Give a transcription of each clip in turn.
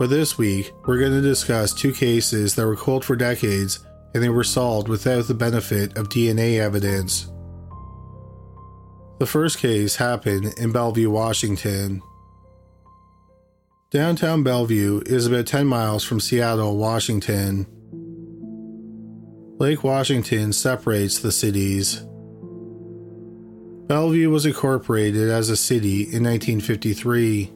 But this week, we're going to discuss two cases that were cold for decades and they were solved without the benefit of DNA evidence. The first case happened in Bellevue, Washington. Downtown Bellevue is about 10 miles from Seattle, Washington. Lake Washington separates the cities. Bellevue was incorporated as a city in 1953.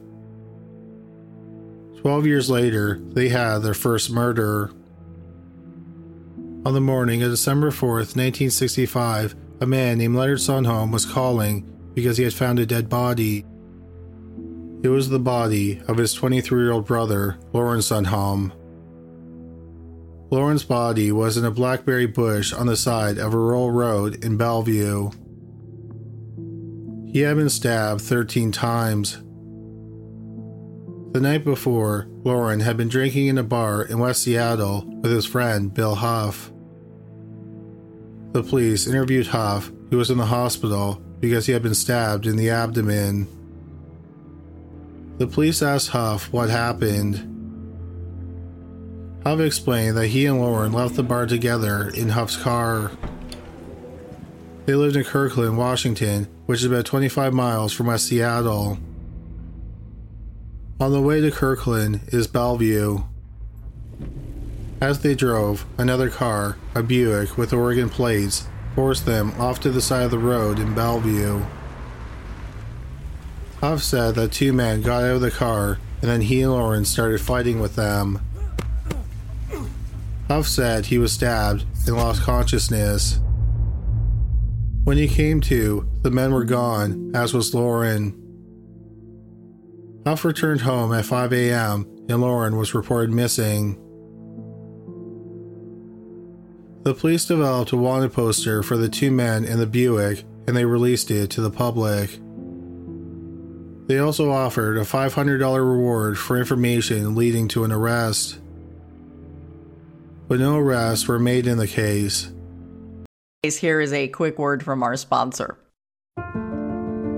Twelve years later, they had their first murder. On the morning of December 4th, 1965, a man named Leonard Sundholm was calling because he had found a dead body. It was the body of his 23 year old brother, Lawrence Sundholm. Loren's body was in a blackberry bush on the side of a rural road in Bellevue. He had been stabbed 13 times. The night before, Loren had been drinking in a bar in West Seattle with his friend Bill Huff. The police interviewed Huff, who was in the hospital because he had been stabbed in the abdomen. The police asked Huff what happened. Huff explained that he and Loren left the bar together in Huff's car. They lived in Kirkland, Washington, which is about 25 miles from West Seattle. On the way to Kirkland is Bellevue. As they drove, another car, a Buick with Oregon plates, forced them off to the side of the road in Bellevue. Huff said that two men got out of the car and then he and Loren started fighting with them. Huff said he was stabbed and lost consciousness. When he came to, the men were gone, as was Loren. Huff returned home at 5 a.m., and Loren was reported missing. The police developed a wanted poster for the two men in the Buick and they released it to the public. They also offered a $500 reward for information leading to an arrest. But no arrests were made in the case. Here is a quick word from our sponsor.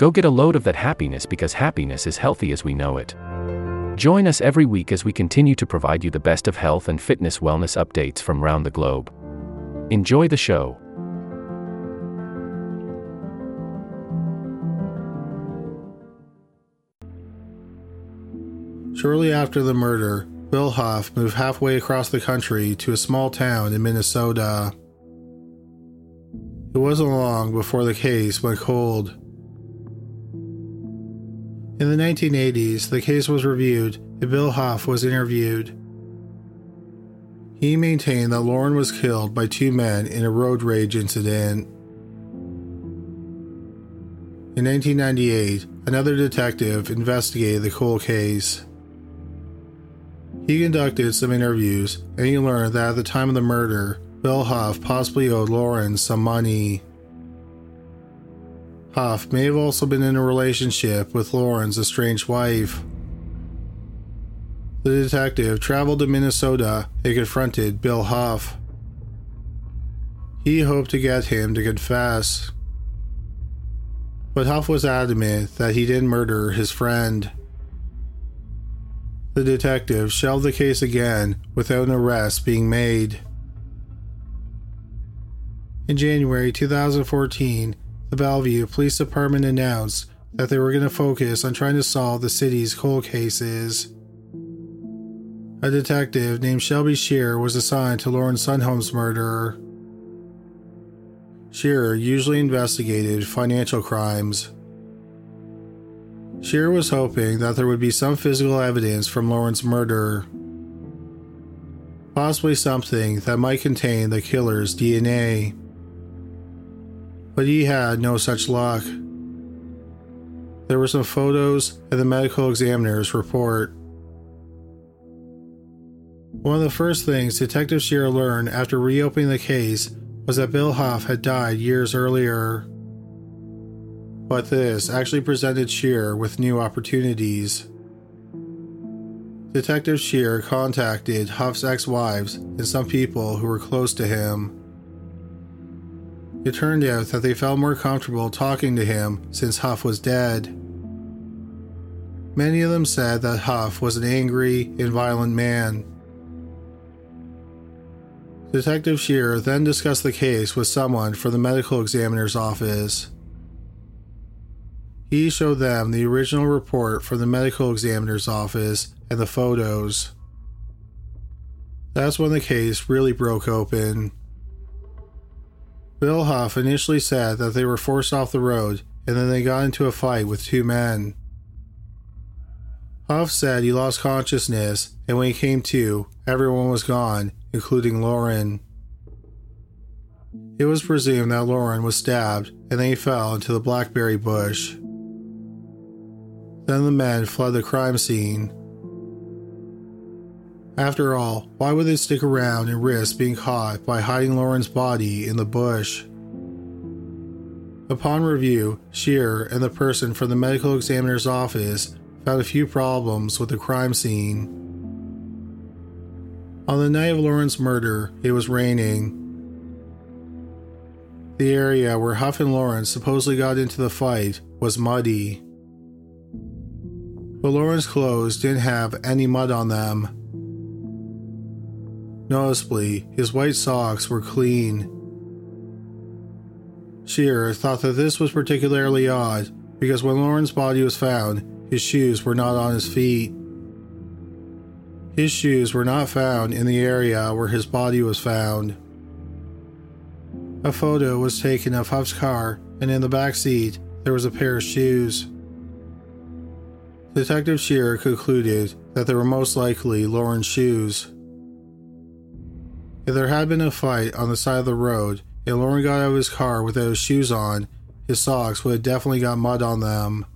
Go get a load of that happiness because happiness is healthy as we know it. Join us every week as we continue to provide you the best of health and fitness wellness updates from around the globe. Enjoy the show. Shortly after the murder, Bill moved halfway across the country to a small town in Minnesota. It wasn't long before the case went cold. In the 1980s, the case was reviewed and Bill Huff was interviewed. He maintained that Loren was killed by two men in a road rage incident. In 1998, another detective investigated the cold case. He conducted some interviews and he learned that at the time of the murder, Bill Huff possibly owed Loren some money. Huff may have also been in a relationship with Loren's estranged wife. The detective traveled to Minnesota and confronted Bill Huff. He hoped to get him to confess. But Huff was adamant that he didn't murder his friend. The detective shelved the case again without an arrest being made. In January 2014, the Bellevue Police Department announced that they were going to focus on trying to solve the city's cold cases. A detective named Shelby Shearer was assigned to Loren Sundholm's murder. Shearer usually investigated financial crimes. Shearer was hoping that there would be some physical evidence from Loren's murder, possibly something that might contain the killer's DNA. But he had no such luck. There were some photos and the medical examiner's report. One of the first things Detective Shearer learned after reopening the case was that Bill Huff had died years earlier. But this actually presented Shearer with new opportunities. Detective Shearer contacted Huff's ex wives and some people who were close to him. It turned out that they felt more comfortable talking to him since Huff was dead. Many of them said that Huff was an angry and violent man Detective Shearer then discussed the case with someone from the medical examiner's office. He showed them the original report from the medical examiner's office and the photos. That's when the case really broke open. Bill Huff initially said that they were forced off the road and then they got into a fight with two men. Huff said he lost consciousness and when he came to, everyone was gone including Loren. It was presumed that Loren was stabbed and then he fell into the blackberry bush. Then the men fled the crime scene. After all, why would they stick around and risk being caught by hiding Loren's body in the bush? Upon review, Shearer and the person from the medical examiner's office found a few problems with the crime scene. On the night of Loren's murder, it was raining. The area where Huff and Lawrence supposedly got into the fight was muddy. But Loren's clothes didn't have any mud on them. Noticeably, his white socks were clean. Shearer thought that this was particularly odd because when Loren's body was found, his shoes were not on his feet. His shoes were not found in the area where his body was found. A photo was taken of Huff's car, and in the back seat, there was a pair of shoes. Detective Shearer concluded that they were most likely Loren's shoes. If there had been a fight on the side of the road and Loren got out of his car without his shoes on, his socks would have definitely got mud on them.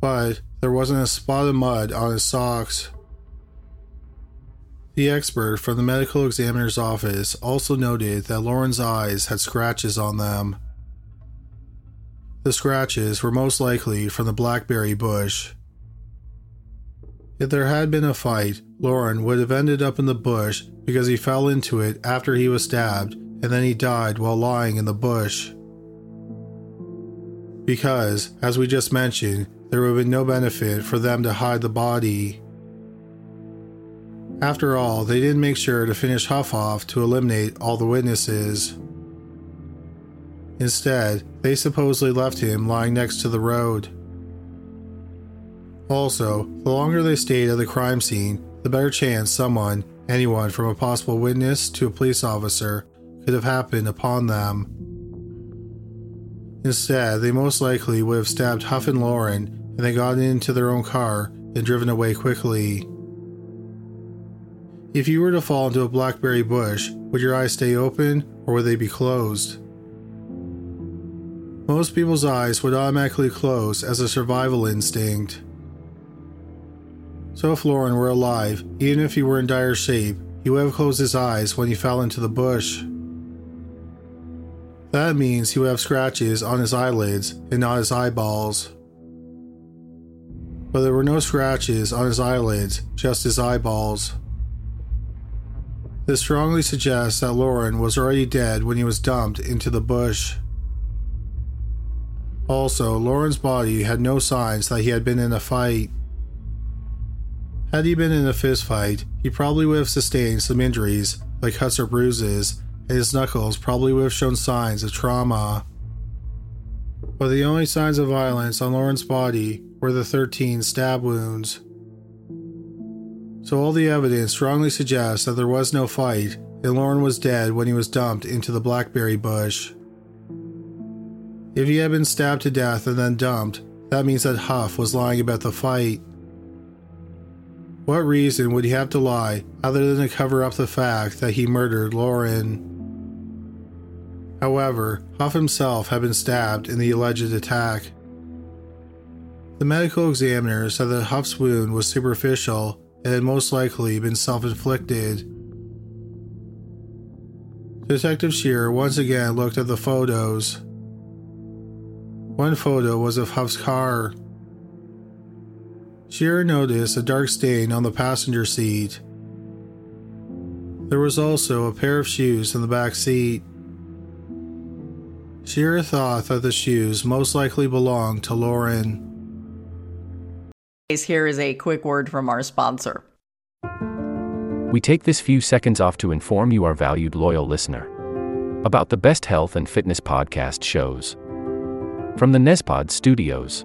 But there wasn't a spot of mud on his socks. The expert from the medical examiner's office also noted that Loren's eyes had scratches on them. The scratches were most likely from the blackberry bush. If there had been a fight, Loren would have ended up in the bush because he fell into it after he was stabbed and then he died while lying in the bush. Because, as we just mentioned, there would have been no benefit for them to hide the body. After all, they didn't make sure to finish Huff off to eliminate all the witnesses. Instead, they supposedly left him lying next to the road. Also, the longer they stayed at the crime scene, the better chance someone, anyone from a possible witness to a police officer, could have happened upon them. Instead, they most likely would have stabbed Huff and Loren and then gotten into their own car and driven away quickly. If you were to fall into a blackberry bush, would your eyes stay open or would they be closed? Most people's eyes would automatically close as a survival instinct. So, if Loren were alive, even if he were in dire shape, he would have closed his eyes when he fell into the bush. That means he would have scratches on his eyelids and not his eyeballs. But there were no scratches on his eyelids, just his eyeballs. This strongly suggests that Loren was already dead when he was dumped into the bush. Also, Loren's body had no signs that he had been in a fight. Had he been in a fist fight, he probably would have sustained some injuries, like cuts or bruises, and his knuckles probably would have shown signs of trauma. But the only signs of violence on Loren's body were the 13 stab wounds. So all the evidence strongly suggests that there was no fight and Loren was dead when he was dumped into the blackberry bush. If he had been stabbed to death and then dumped, that means that Huff was lying about the fight. What reason would he have to lie other than to cover up the fact that he murdered Loren? However, Huff himself had been stabbed in the alleged attack. The medical examiner said that Huff's wound was superficial and had most likely been self inflicted. Detective Shearer once again looked at the photos. One photo was of Huff's car. Shearer noticed a dark stain on the passenger seat. There was also a pair of shoes in the back seat. Shearer thought that the shoes most likely belonged to Loren. Here is a quick word from our sponsor. We take this few seconds off to inform you, our valued loyal listener, about the best health and fitness podcast shows from the Nezpod studios.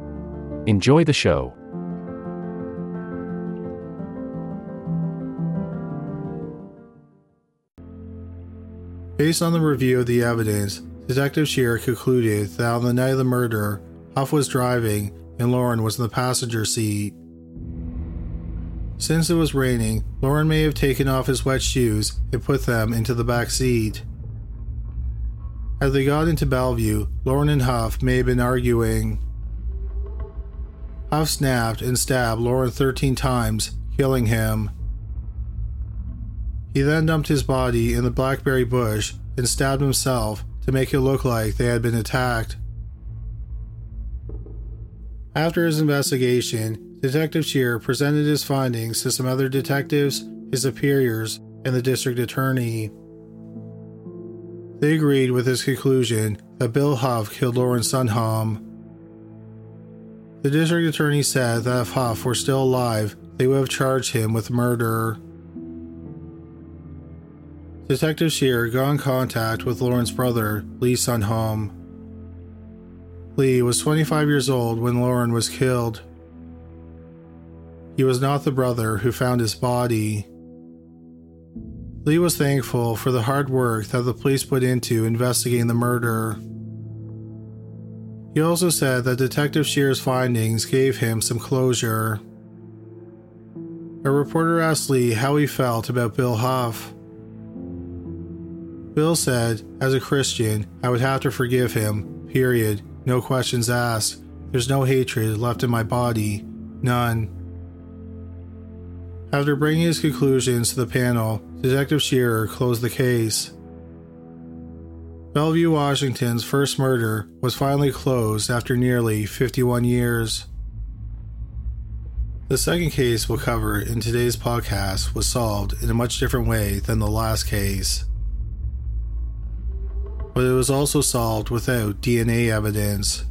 Enjoy the show. Based on the review of the evidence, Detective Shear concluded that on the night of the murder, Huff was driving and Loren was in the passenger seat. Since it was raining, Loren may have taken off his wet shoes and put them into the back seat. As they got into Bellevue, Loren and Huff may have been arguing. Huff snapped and stabbed Loren 13 times, killing him. He then dumped his body in the blackberry bush and stabbed himself to make it look like they had been attacked. After his investigation, Detective Shear presented his findings to some other detectives, his superiors, and the district attorney. They agreed with his conclusion that Bill Huff killed Loren Sundholm. The district attorney said that if Huff were still alive, they would have charged him with murder. Detective Shear got in contact with Loren's brother, Lee Sundholm. Lee was 25 years old when Loren was killed. He was not the brother who found his body. Lee was thankful for the hard work that the police put into investigating the murder. He also said that Detective Shear's findings gave him some closure. A reporter asked Lee how he felt about Bill Huff. Bill said, as a Christian, I would have to forgive him, period. No questions asked. There's no hatred left in my body. None. After bringing his conclusions to the panel, Detective Shearer closed the case. Bellevue, Washington's first murder was finally closed after nearly 51 years. The second case we'll cover in today's podcast was solved in a much different way than the last case. But it was also solved without DNA evidence.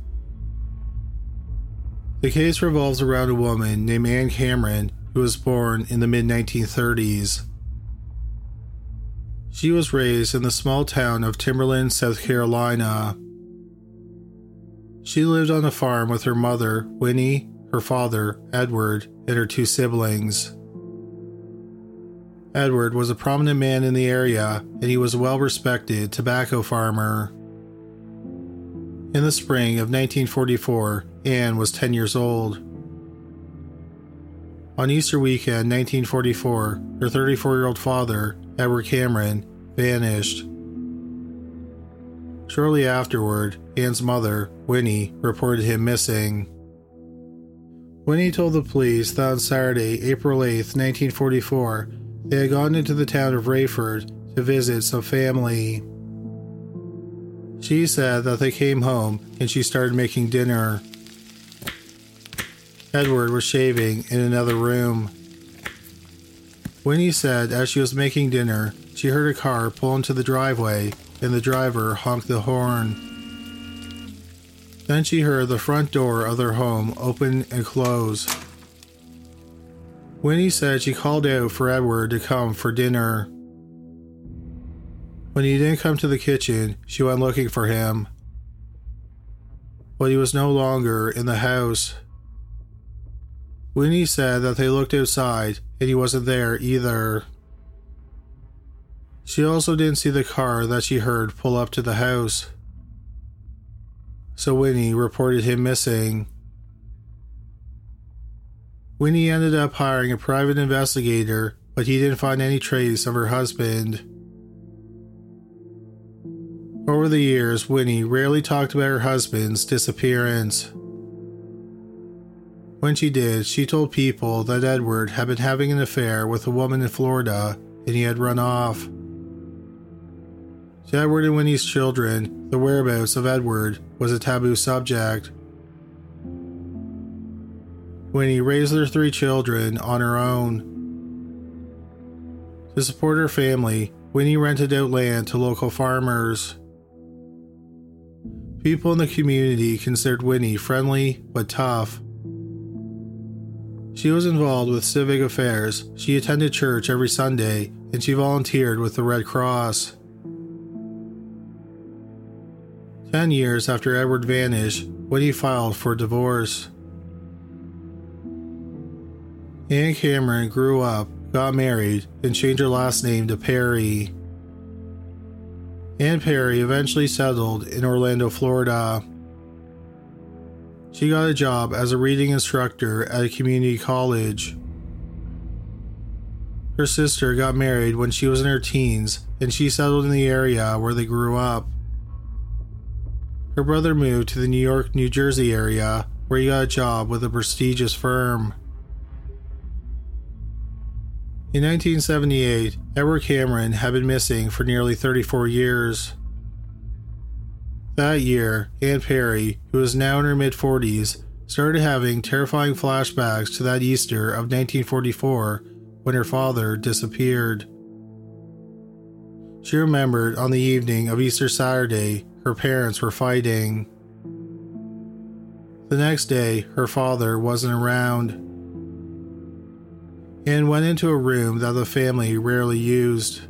The case revolves around a woman named Ann Cameron who was born in the mid 1930s. She was raised in the small town of Timberland, South Carolina. She lived on a farm with her mother, Winnie, her father, Edward, and her two siblings. Edward was a prominent man in the area and he was a well respected tobacco farmer. In the spring of 1944, Anne was 10 years old. On Easter weekend 1944, her 34 year old father, Edward Cameron, vanished. Shortly afterward, Anne's mother, Winnie, reported him missing. Winnie told the police that on Saturday, April 8, 1944, they had gone into the town of Raeford to visit some family. She said that they came home and she started making dinner. Edward was shaving in another room. Winnie said as she was making dinner, she heard a car pull into the driveway and the driver honked the horn. Then she heard the front door of their home open and close. Winnie said she called out for Edward to come for dinner. When he didn't come to the kitchen, she went looking for him. But he was no longer in the house. Winnie said that they looked outside and he wasn't there either. She also didn't see the car that she heard pull up to the house. So Winnie reported him missing. Winnie ended up hiring a private investigator, but he didn't find any trace of her husband. Over the years, Winnie rarely talked about her husband's disappearance. When she did, she told people that Edward had been having an affair with a woman in Florida and he had run off. To Edward and Winnie's children, the whereabouts of Edward was a taboo subject. Winnie raised their three children on her own. To support her family, Winnie rented out land to local farmers. People in the community considered Winnie friendly but tough. She was involved with civic affairs, she attended church every Sunday, and she volunteered with the Red Cross. Ten years after Edward vanished, Winnie filed for divorce. Anne Cameron grew up, got married, and changed her last name to Perry. Anne Perry eventually settled in Orlando, Florida. She got a job as a reading instructor at a community college. Her sister got married when she was in her teens, and she settled in the area where they grew up. Her brother moved to the New York, New Jersey area, where he got a job with a prestigious firm. In 1978, Edward Cameron had been missing for nearly 34 years. That year, Anne Perry, who was now in her mid 40s, started having terrifying flashbacks to that Easter of 1944 when her father disappeared. She remembered on the evening of Easter Saturday her parents were fighting. The next day, her father wasn't around. Anne went into a room that the family rarely used.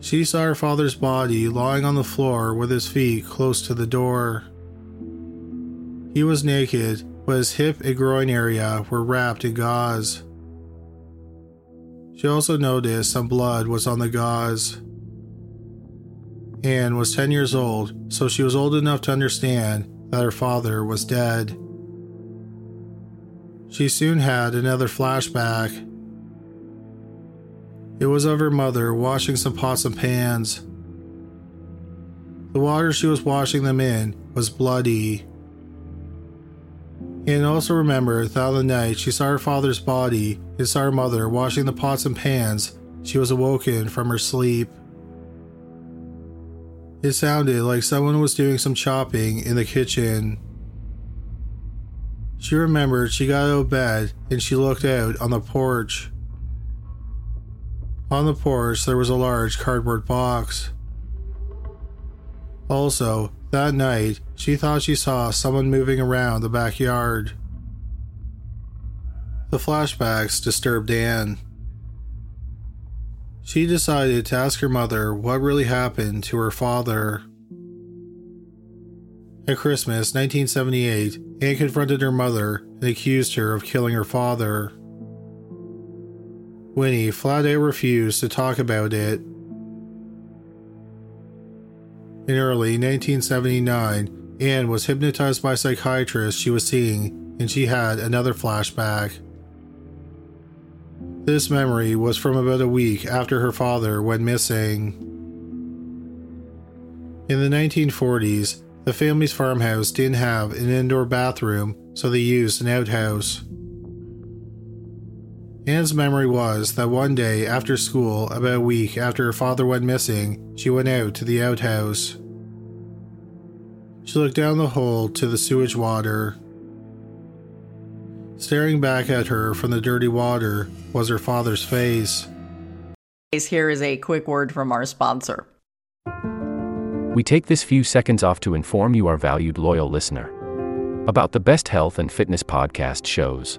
She saw her father's body lying on the floor with his feet close to the door. He was naked, but his hip and groin area were wrapped in gauze. She also noticed some blood was on the gauze. Anne was 10 years old, so she was old enough to understand that her father was dead. She soon had another flashback. It was of her mother washing some pots and pans. The water she was washing them in was bloody. Anne also remembered that on the night she saw her father's body and saw her mother washing the pots and pans, she was awoken from her sleep. It sounded like someone was doing some chopping in the kitchen. She remembered she got out of bed and she looked out on the porch. On the porch, there was a large cardboard box. Also, that night, she thought she saw someone moving around the backyard. The flashbacks disturbed Anne. She decided to ask her mother what really happened to her father. At Christmas 1978, Anne confronted her mother and accused her of killing her father. Winnie flat out refused to talk about it. In early 1979, Anne was hypnotized by a psychiatrist she was seeing, and she had another flashback. This memory was from about a week after her father went missing. In the 1940s, the family's farmhouse didn't have an indoor bathroom, so they used an outhouse. Anne's memory was that one day after school, about a week after her father went missing, she went out to the outhouse. She looked down the hole to the sewage water Staring back at her from the dirty water was her father's face. Here is a quick word from our sponsor. We take this few seconds off to inform you, our valued loyal listener, about the best health and fitness podcast shows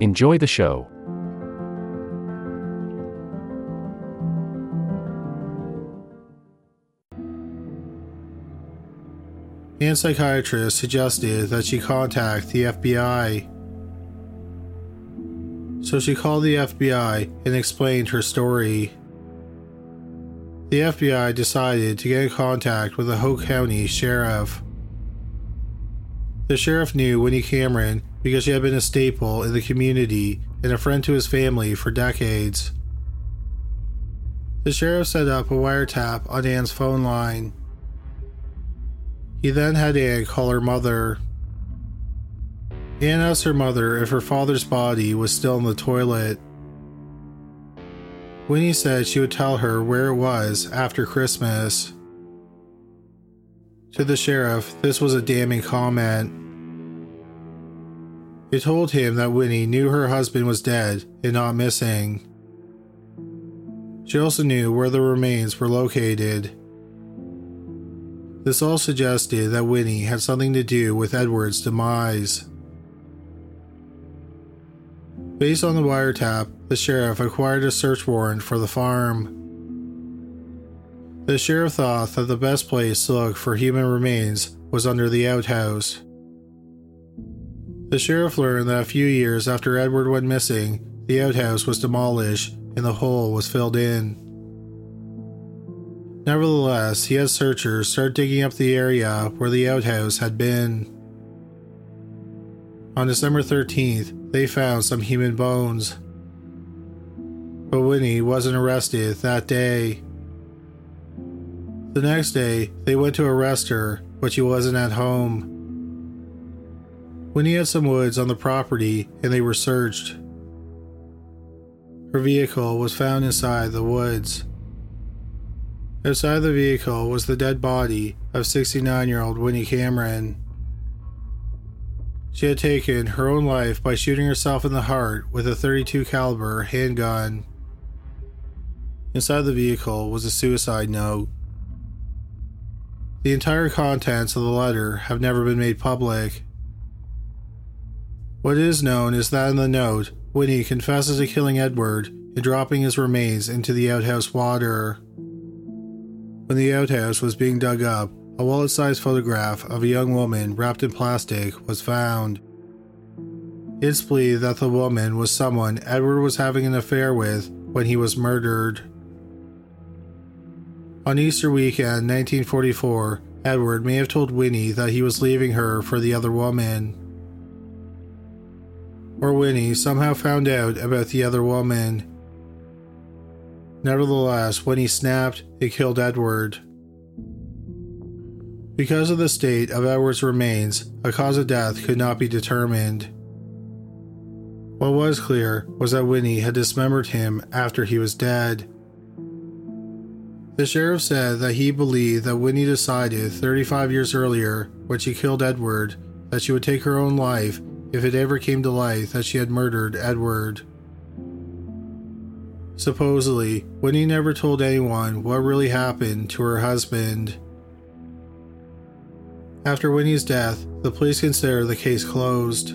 Enjoy the show. and psychiatrists suggested that she contact the FBI. So she called the FBI and explained her story. The FBI decided to get in contact with the Hoke County Sheriff. The sheriff knew Winnie Cameron because she had been a staple in the community and a friend to his family for decades. The sheriff set up a wiretap on Anne's phone line. He then had Anne call her mother. Anne asked her mother if her father's body was still in the toilet. Winnie said she would tell her where it was after Christmas. To the sheriff, this was a damning comment. It told him that Winnie knew her husband was dead and not missing. She also knew where the remains were located. This all suggested that Winnie had something to do with Edward's demise. Based on the wiretap, the sheriff acquired a search warrant for the farm. The sheriff thought that the best place to look for human remains was under the outhouse. The sheriff learned that a few years after Edward went missing, the outhouse was demolished and the hole was filled in. Nevertheless, he had searchers start digging up the area where the outhouse had been. On December 13th, they found some human bones. But Winnie wasn't arrested that day. The next day, they went to arrest her, but she wasn't at home. Winnie had some woods on the property and they were searched. Her vehicle was found inside the woods. Outside the vehicle was the dead body of 69 year old Winnie Cameron. She had taken her own life by shooting herself in the heart with a 32 caliber handgun. Inside the vehicle was a suicide note. The entire contents of the letter have never been made public. What is known is that in the note, Winnie confesses to killing Edward and dropping his remains into the outhouse water. When the outhouse was being dug up, a wallet sized photograph of a young woman wrapped in plastic was found. It's believed that the woman was someone Edward was having an affair with when he was murdered. On Easter weekend 1944, Edward may have told Winnie that he was leaving her for the other woman. Or Winnie somehow found out about the other woman. Nevertheless, when he snapped, it killed Edward. Because of the state of Edward's remains, a cause of death could not be determined. What was clear was that Winnie had dismembered him after he was dead. The sheriff said that he believed that Winnie decided 35 years earlier, when she killed Edward, that she would take her own life if it ever came to light that she had murdered Edward. Supposedly, Winnie never told anyone what really happened to her husband. After Winnie's death, the police consider the case closed.